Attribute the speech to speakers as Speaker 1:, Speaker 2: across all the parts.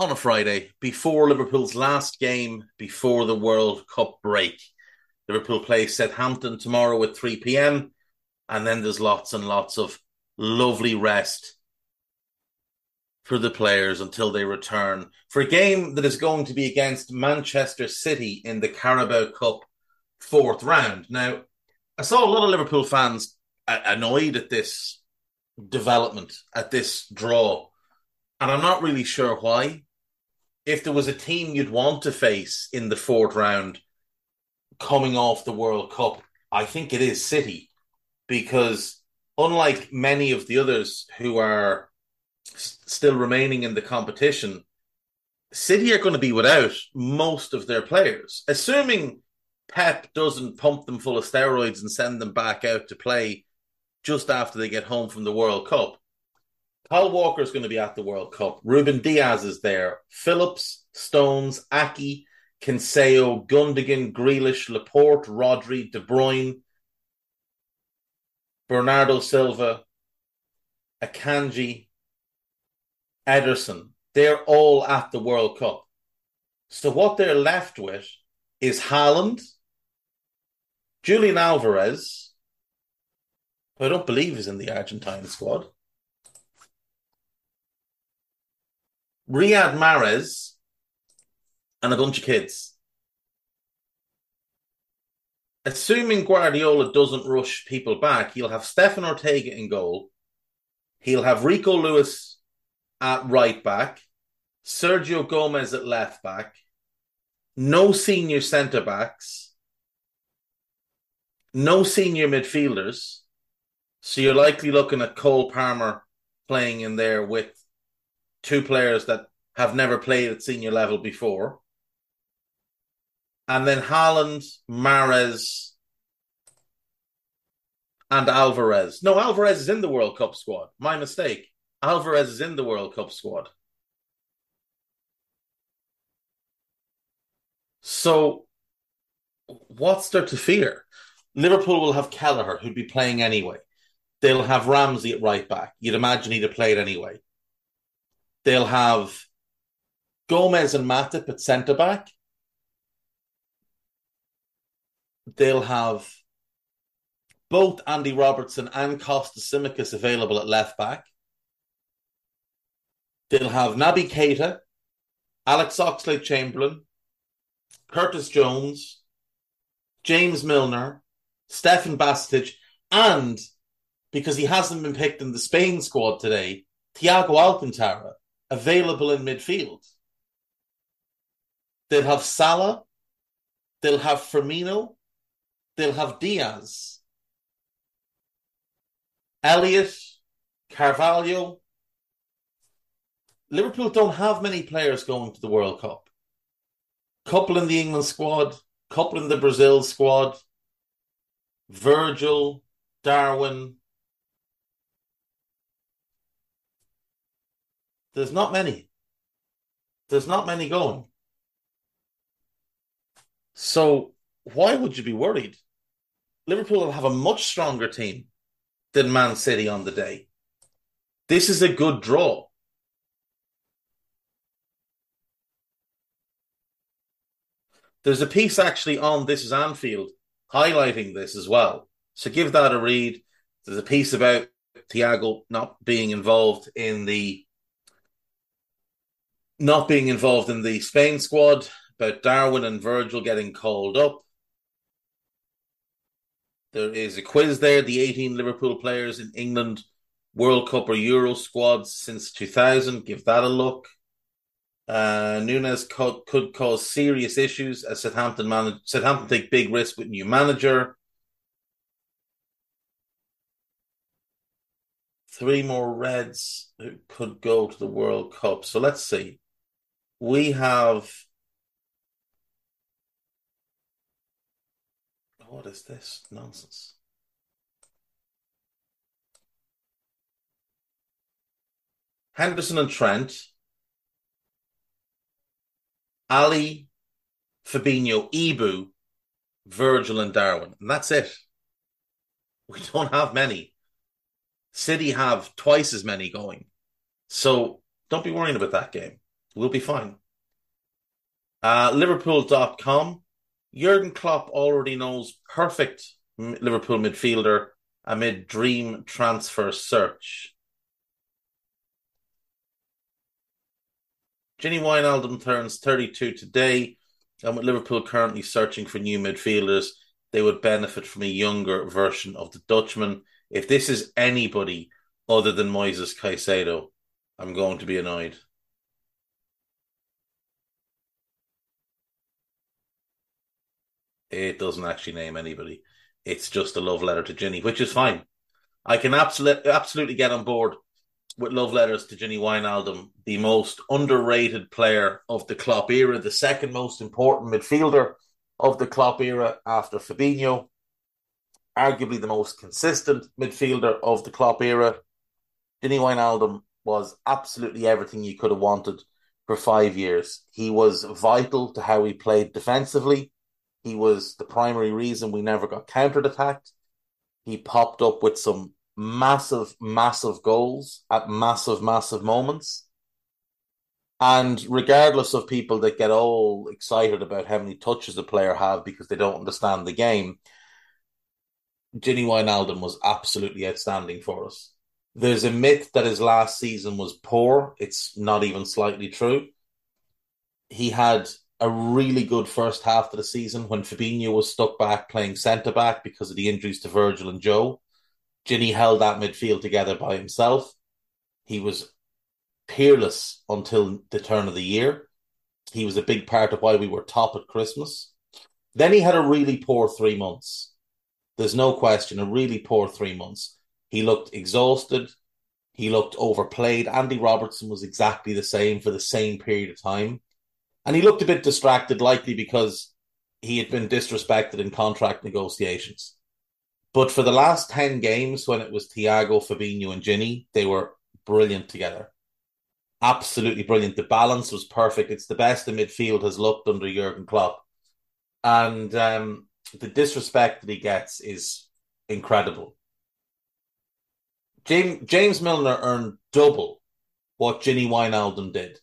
Speaker 1: on a Friday before Liverpool's last game before the World Cup break. Liverpool play Southampton tomorrow at 3 pm, and then there's lots and lots of lovely rest for the players until they return for a game that is going to be against Manchester City in the Carabao Cup fourth round. Now, I saw a lot of Liverpool fans annoyed at this development, at this draw, and I'm not really sure why if there was a team you'd want to face in the fourth round coming off the World Cup, I think it is City because unlike many of the others who are s- still remaining in the competition, City are going to be without most of their players, assuming Pep doesn't pump them full of steroids and send them back out to play just after they get home from the World Cup. Kyle Walker is going to be at the World Cup. Ruben Dias is there. Phillips, Stones, Ake, Cancelo, Gundogan, Grealish, Laporte, Rodri, De Bruyne, Bernardo Silva, Akanji, Ederson. They're all at the World Cup. So what they're left with is Haaland, Julian Alvarez, I don't believe is in the Argentine squad. Riyad Mahrez, and a bunch of kids. Assuming Guardiola doesn't rush people back, he'll have Stefan Ortega in goal. He'll have Rico Lewis at right back, Sergio Gomez at left back, no senior centre backs, no senior midfielders. So you're likely looking at Cole Palmer playing in there with two players that have never played at senior level before. And then Haaland, Mahrez, and Alvarez. No, Alvarez is in the World Cup squad. My mistake. Alvarez is in the World Cup squad. So, what's there to fear? Liverpool will have Kelleher, who'd be playing anyway. They'll have Ramsey at right back. You'd imagine he'd have played anyway. They'll have Gomez and Matip at centre back. They'll have both Andy Robertson and Kostas Tsimikas available at left back. They'll have Naby Keita, Alex Oxlade-Chamberlain, Curtis Jones, James Milner, Stefan Bajcetic, and because he hasn't been picked in the Spain squad today, Thiago Alcantara available in midfield. They'll have Salah, they'll have Firmino, they'll have Diaz, Elliott, Carvalho. Liverpool don't have many players going to the World Cup. Couple in the England squad, couple in the Brazil squad, Virgil, Darwin. There's not many. There's not many going. So why would you be worried? Liverpool will have a much stronger team than Man City on the day. This is a good draw. There's a piece actually on This is Anfield highlighting this as well. So give that a read. There's a piece about Thiago not being involved in the not being involved in the Spain squad, about Darwin and Virgil getting called up. There is a quiz there. The 18 Liverpool players in England World Cup or Euro squads since 2000. Give that a look. Uh, Nunez could, could cause serious issues as Southampton manage. Southampton take big risk with new manager. Three more Reds who could go to the World Cup. So let's see. We have. What is this nonsense? Henderson and Trent, Ali, Fabinho, Ibou, Virgil, and Darwin. And that's it. We don't have many. City have twice as many going. So don't be worrying about that game. We'll be fine. Uh, Liverpool.com. Jurgen Klopp already knows perfect Liverpool midfielder amid dream transfer search. Gini Wijnaldum turns 32 today, and with Liverpool currently searching for new midfielders, they would benefit from a younger version of the Dutchman. If this is anybody other than Moises Caicedo, I'm going to be annoyed. It doesn't actually name anybody. It's just a love letter to Gini, which is fine. I can absolutely absolutely get on board with love letters to Gini Wijnaldum, the most underrated player of the Klopp era, the second most important midfielder of the Klopp era after Fabinho, arguably the most consistent midfielder of the Klopp era. Gini Wijnaldum was absolutely everything you could have wanted for five years. He was vital to how he played defensively. He was the primary reason we never got countered attacked. He popped up with some massive, massive goals at massive, massive moments. And regardless of people that get all excited about how many touches a player have because they don't understand the game, Gini Wijnaldum was absolutely outstanding for us. There's a myth that his last season was poor. It's not even slightly true. He had a really good first half of the season when Fabinho was stuck back playing centre back because of the injuries to Virgil and Joe. Gini held that midfield together by himself. He was peerless until the turn of the year. He was a big part of why we were top at Christmas. Then he had a really poor three months. There's no question, a really poor three months. He looked exhausted. He looked overplayed. Andy Robertson was exactly the same for the same period of time. And he looked a bit distracted, likely because he had been disrespected in contract negotiations. But for the last 10 games, when it was Thiago, Fabinho, and Gini, they were brilliant together. Absolutely brilliant. The balance was perfect. It's the best the midfield has looked under Jurgen Klopp. And um, the disrespect that he gets is incredible. James, James Milner earned double what Gini Wijnaldum did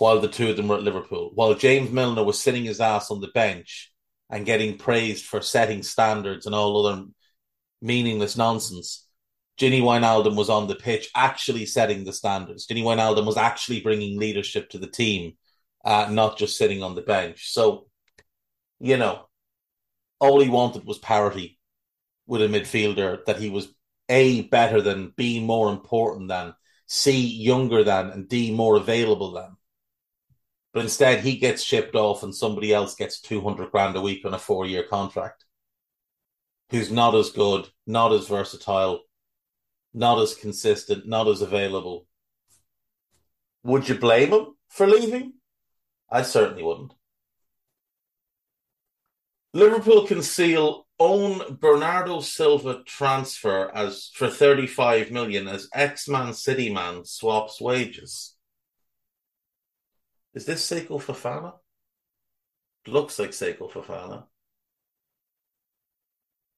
Speaker 1: while the two of them were at Liverpool. While James Milner was sitting his ass on the bench and getting praised for setting standards and all other meaningless nonsense. Gini Wijnaldum was on the pitch actually setting the standards. Gini Wijnaldum was actually bringing leadership to the team, uh, not just sitting on the bench. So, you know, all he wanted was parity with a midfielder that he was A, better than, B, more important than, C, younger than, and D, more available than. But instead, he gets shipped off and somebody else gets 200 grand a week on a four year contract who's not as good, not as versatile, not as consistent, not as available. Would you blame him for leaving? I certainly wouldn't. Liverpool conceal own Bernardo Silva transfer as for 35 million as ex-Man City man swaps wages. Is this Seko Fofana? Looks like Seko Fofana.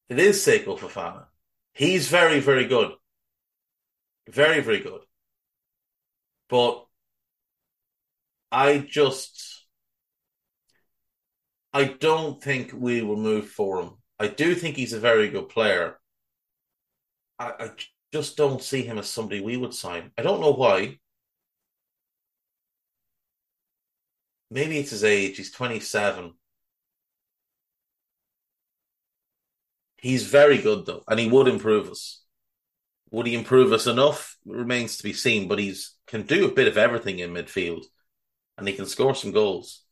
Speaker 1: It is Seko Fofana. He's very, very good. Very, very good. But I just I don't think we will move for him. I do think he's a very good player. I, I just don't see him as somebody we would sign. I don't know why. Maybe it's his age. He's 27. He's very good though, and he would improve us. Would he improve us enough? Remains to be seen, but he's can do a bit of everything in midfield, and he can score some goals.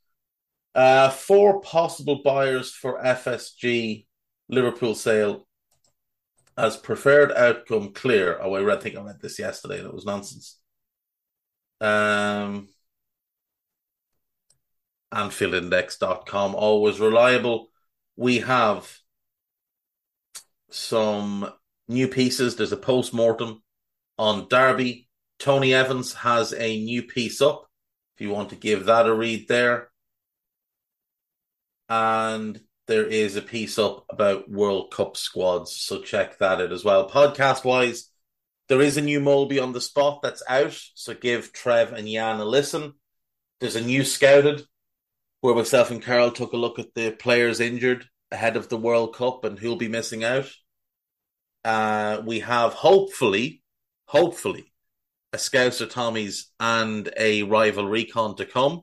Speaker 1: Uh, four possible buyers for FSG Liverpool sale as preferred outcome clear. Oh, I read, think I read this yesterday and it was nonsense. Um, AnfieldIndex.com, always reliable. We have some new pieces. There's a post mortem on Derby. Tony Evans has a new piece up. If you want to give that a read there. And there is a piece up about World Cup squads. So check that out as well. Podcast wise, there is a new Molby on the spot that's out. So give Trev and Jan a listen. There's a new scouted where myself and Carol took a look at the players injured ahead of the World Cup and who'll be missing out. Uh, we have hopefully, hopefully, a Scouser Tommies and a rival recon to come.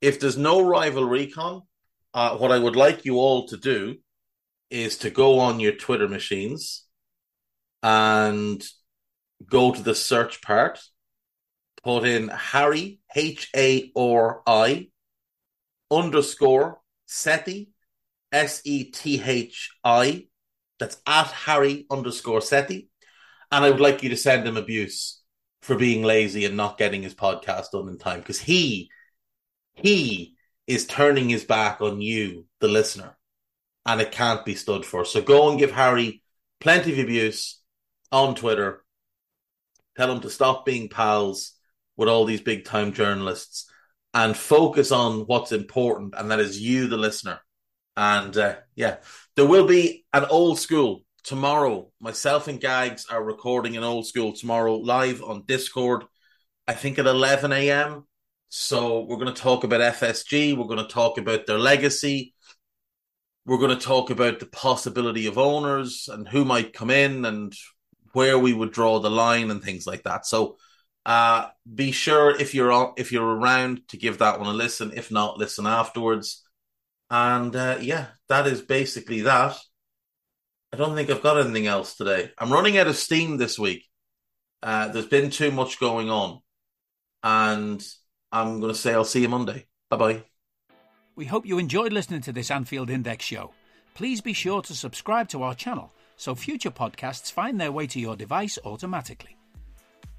Speaker 1: If there's no rival recon, uh, what I would like you all to do is to go on your Twitter machines and go to the search part, put in Hari, H A R I, underscore Sethi, S E T H I. That's at Hari underscore Sethi. And I would like you to send him abuse for being lazy and not getting his podcast done in time because he, he is turning his back on you, the listener, and it can't be stood for. So go and give Hari plenty of abuse on Twitter. Tell him to stop being pals with all these big time journalists and focus on what's important, and that is you, the listener. And uh, yeah, there will be an old school tomorrow. Myself and Gags are recording an old school tomorrow live on Discord. I think at 11 a.m. So we're going to talk about FSG. We're going to talk about their legacy. We're going to talk about the possibility of owners and who might come in and where we would draw the line and things like that. So uh, be sure if you're on, if you're around to give that one a listen. If not, listen afterwards. And uh, yeah, that is basically that. I don't think I've got anything else today. I'm running out of steam this week. Uh, there's been too much going on, and I'm going to say I'll see you Monday. Bye bye.
Speaker 2: We hope you enjoyed listening to this Anfield Index show. Please be sure to subscribe to our channel so future podcasts find their way to your device automatically.